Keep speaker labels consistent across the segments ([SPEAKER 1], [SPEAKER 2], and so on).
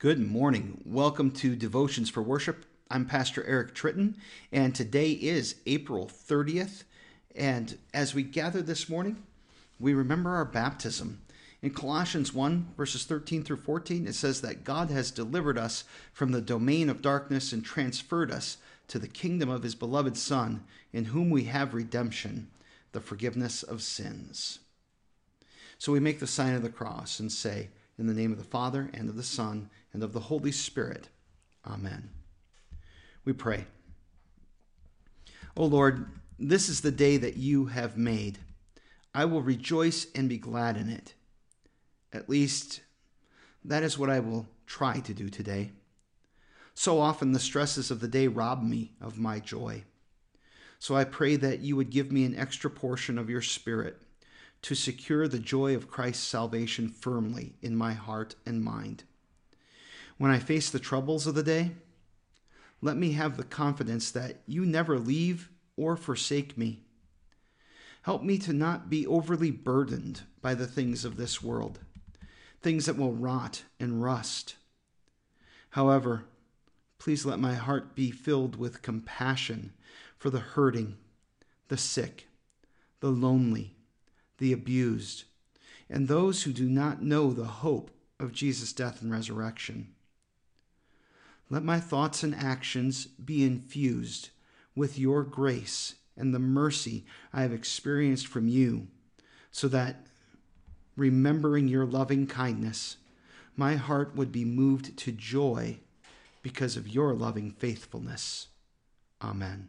[SPEAKER 1] Good morning. Welcome to Devotions for Worship. I'm Pastor Eric Tritton, and today is April 30th. And as we gather this morning, we remember our baptism. In Colossians 1, verses 13 through 14, it says that God has delivered us from the domain of darkness and transferred us to the kingdom of his beloved Son, in whom we have redemption, the forgiveness of sins. So we make the sign of the cross and say, In the name of the Father, and of the Son, and of the Holy Spirit. Amen. We pray. O Lord, this is the day that you have made. I will rejoice and be glad in it. At least, that is what I will try to do today. So often the stresses of the day rob me of my joy. So I pray that you would give me an extra portion of your Spirit to secure the joy of Christ's salvation firmly in my heart and mind. When I face the troubles of the day, let me have the confidence that you never leave or forsake me. Help me to not be overly burdened by the things of this world, things that will rot and rust. However, please let my heart be filled with compassion for the hurting, the sick, the lonely, the abused, and those who do not know the hope of Jesus' death and resurrection. Let my thoughts and actions be infused with your grace and the mercy I have experienced from you, so that, remembering your loving kindness, my heart would be moved to joy because of your loving faithfulness. Amen.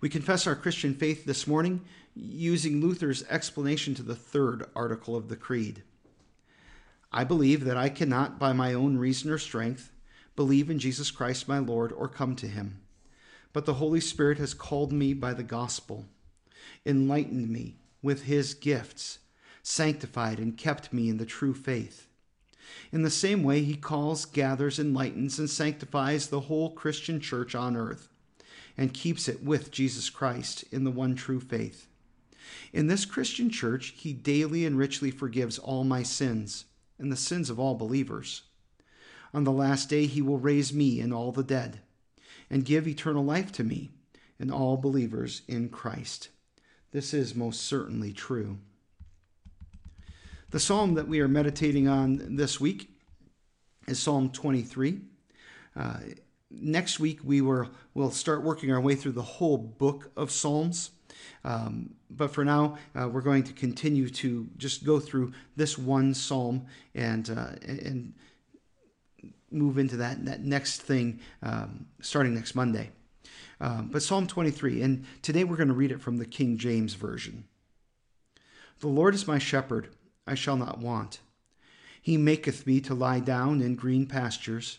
[SPEAKER 1] We confess our Christian faith this morning using Luther's explanation to the third article of the Creed. I believe that I cannot, by my own reason or strength, believe in Jesus Christ my Lord, or come to him. But the Holy Spirit has called me by the gospel, enlightened me with his gifts, sanctified and kept me in the true faith. In the same way, he calls, gathers, enlightens, and sanctifies the whole Christian church on earth, and keeps it with Jesus Christ in the one true faith. In this Christian church, he daily and richly forgives all my sins and the sins of all believers. On the last day, he will raise me and all the dead, and give eternal life to me and all believers in Christ. This is most certainly true. The psalm that we are meditating on this week is Psalm 23. Uh, next week, we were, will start working our way through the whole book of Psalms. Um, but for now, uh, we're going to continue to just go through this one psalm and uh, and move into that, that next thing um, starting next Monday. Um, but Psalm 23, and today we're going to read it from the King James Version. The Lord is my shepherd, I shall not want. He maketh me to lie down in green pastures.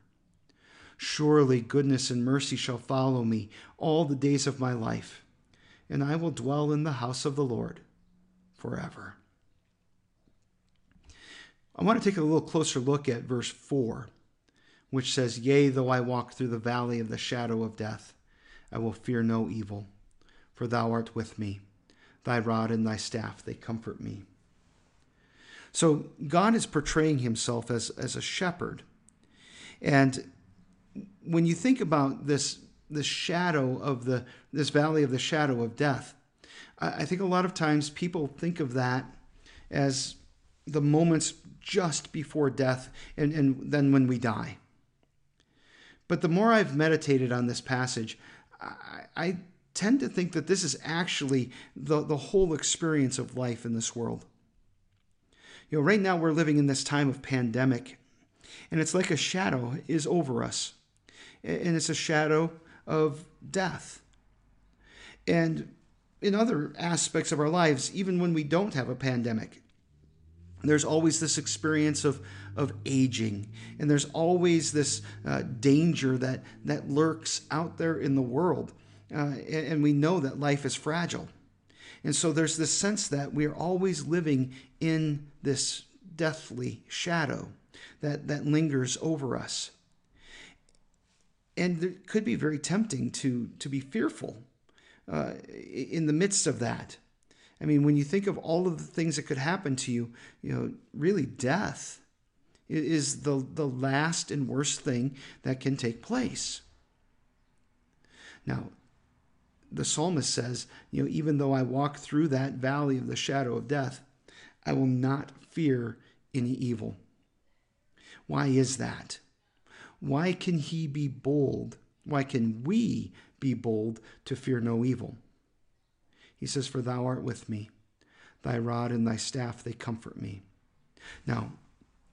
[SPEAKER 1] Surely goodness and mercy shall follow me all the days of my life, and I will dwell in the house of the Lord forever. I want to take a little closer look at verse 4 which says, Yea, though I walk through the valley of the shadow of death, I will fear no evil, for thou art with me. Thy rod and thy staff, they comfort me. So God is portraying himself as, as a shepherd. And when you think about this, this shadow of the this valley of the shadow of death, I, I think a lot of times people think of that as the moments just before death and, and then when we die. But the more I've meditated on this passage, I, I tend to think that this is actually the, the whole experience of life in this world. You know, right now we're living in this time of pandemic, and it's like a shadow is over us, and it's a shadow of death. And in other aspects of our lives, even when we don't have a pandemic, there's always this experience of, of aging, and there's always this uh, danger that, that lurks out there in the world. Uh, and, and we know that life is fragile. And so there's this sense that we are always living in this deathly shadow that, that lingers over us. And it could be very tempting to, to be fearful uh, in the midst of that. I mean, when you think of all of the things that could happen to you, you know, really death is the, the last and worst thing that can take place. Now, the psalmist says, you know, even though I walk through that valley of the shadow of death, I will not fear any evil. Why is that? Why can he be bold? Why can we be bold to fear no evil? He says, For thou art with me, thy rod and thy staff, they comfort me. Now,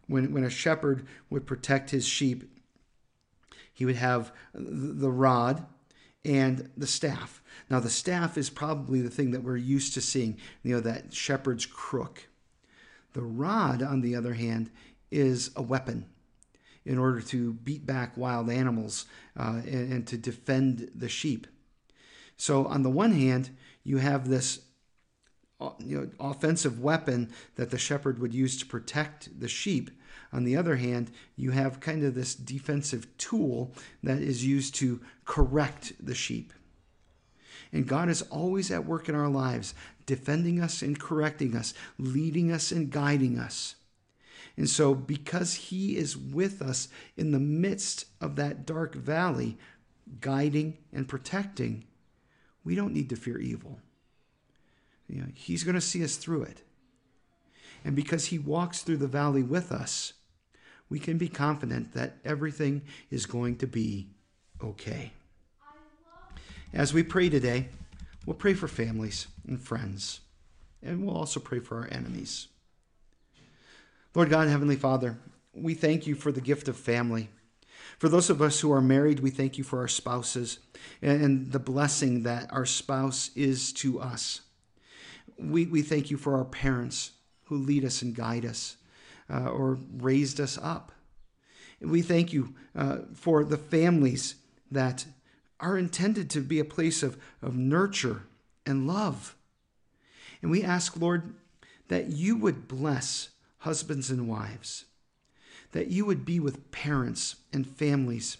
[SPEAKER 1] when, when a shepherd would protect his sheep, he would have the rod and the staff. Now, the staff is probably the thing that we're used to seeing, you know, that shepherd's crook. The rod, on the other hand, is a weapon in order to beat back wild animals uh, and, and to defend the sheep. So, on the one hand, you have this uh, you know, offensive weapon that the shepherd would use to protect the sheep. On the other hand, you have kind of this defensive tool that is used to correct the sheep. And God is always at work in our lives, defending us and correcting us, leading us and guiding us. And so, because He is with us in the midst of that dark valley, guiding and protecting, we don't need to fear evil. You know, he's going to see us through it. And because He walks through the valley with us, we can be confident that everything is going to be okay. As we pray today, we'll pray for families and friends, and we'll also pray for our enemies. Lord God, Heavenly Father, we thank you for the gift of family. For those of us who are married, we thank you for our spouses and the blessing that our spouse is to us. We, we thank you for our parents who lead us and guide us uh, or raised us up. We thank you uh, for the families that are intended to be a place of, of nurture and love. And we ask, Lord, that you would bless husbands and wives, that you would be with parents and families,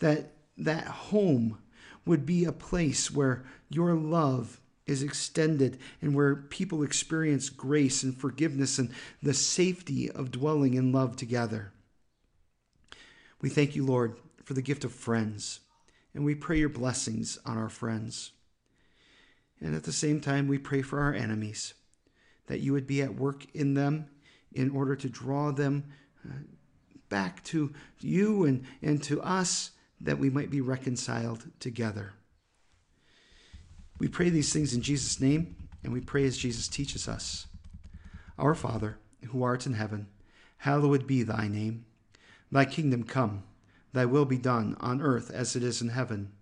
[SPEAKER 1] that that home would be a place where your love is extended and where people experience grace and forgiveness and the safety of dwelling in love together. We thank you, Lord, for the gift of friends and we pray your blessings on our friends. And at the same time, we pray for our enemies, that you would be at work in them in order to draw them uh, back to you and, and to us, that we might be reconciled together. We pray these things in Jesus' name, and we pray as Jesus teaches us. Our Father, who art in heaven, hallowed be thy name. Thy kingdom come. Thy will be done on earth as it is in heaven.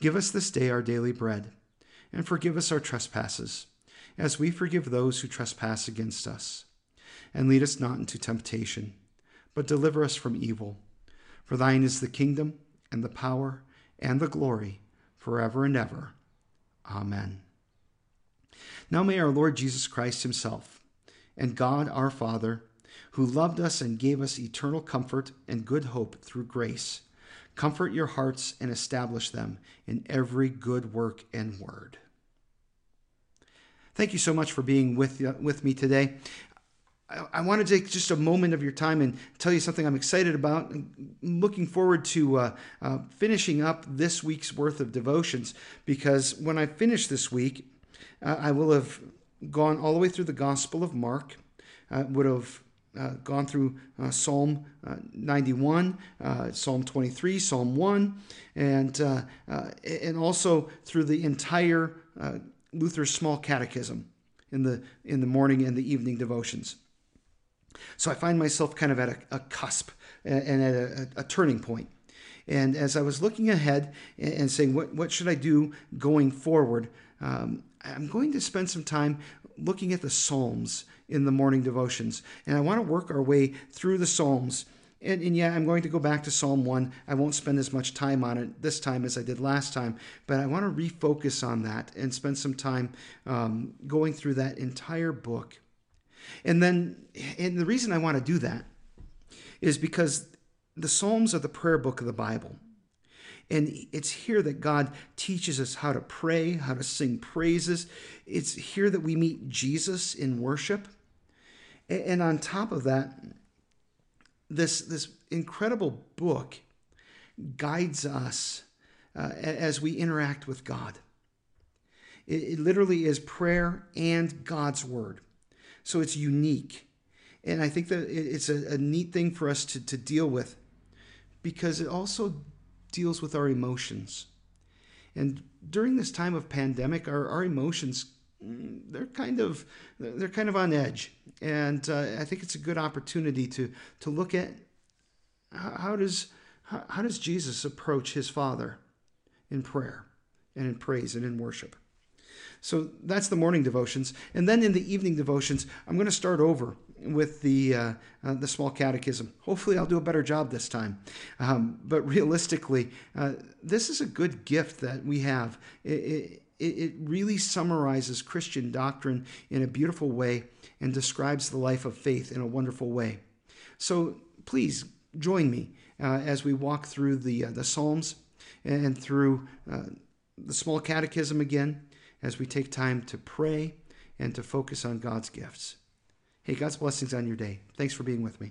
[SPEAKER 1] Give us this day our daily bread, and forgive us our trespasses, as we forgive those who trespass against us. And lead us not into temptation, but deliver us from evil. For thine is the kingdom, and the power, and the glory, forever and ever. Amen. Now may our Lord Jesus Christ Himself, and God our Father, who loved us and gave us eternal comfort and good hope through grace. Comfort your hearts and establish them in every good work and word. Thank you so much for being with, with me today. I, I want to take just a moment of your time and tell you something I'm excited about. I'm looking forward to uh, uh, finishing up this week's worth of devotions because when I finish this week, uh, I will have gone all the way through the Gospel of Mark. I would have uh, gone through uh, Psalm uh, 91, uh, Psalm 23, Psalm 1, and, uh, uh, and also through the entire Luther's Small Catechism in the, in the morning and the evening devotions. So I find myself kind of at a, a cusp and at a, a, turning point. And as I was looking ahead and saying, what, what should I do going forward? Um, I'm going to spend some time looking at the Psalms in the morning devotions. And I want to work our way through the Psalms. And, and, yeah, I'm going to go back to Psalm 1. I won't spend as much time on it this time as I did last time, but I want to refocus on that and spend some time um, going through that entire book. And then, and the reason I want to do that is because the Psalms are the prayer book of the Bible. And it's here that God teaches us how to pray, how to sing praises. It's here that we meet Jesus in worship. And on top of that, this, this incredible book guides us uh, as we interact with God. It, it literally is prayer and God's word. So it's unique. And I think that it's a, a neat thing for us to, to deal with because it also deals with our emotions. And during this time of pandemic, our, our emotions mm, they're kind of they're kind of on edge, and uh, I think it's a good opportunity to to look at how, does how, how does Jesus approach his Father in prayer and in praise and in worship. So that's the morning devotions, and then in the evening devotions, I'm going to start over with the uh, uh, the small catechism. Hopefully, I'll do a better job this time. Um, but realistically, uh, this is a good gift that we have. It, it, it really summarizes Christian doctrine in a beautiful way and describes the life of faith in a wonderful way. So please join me uh, as we walk through the uh, the Psalms and through uh, the small catechism again as we take time to pray and to focus on God's gifts. Hey, God's blessings on your day. Thanks for being with me.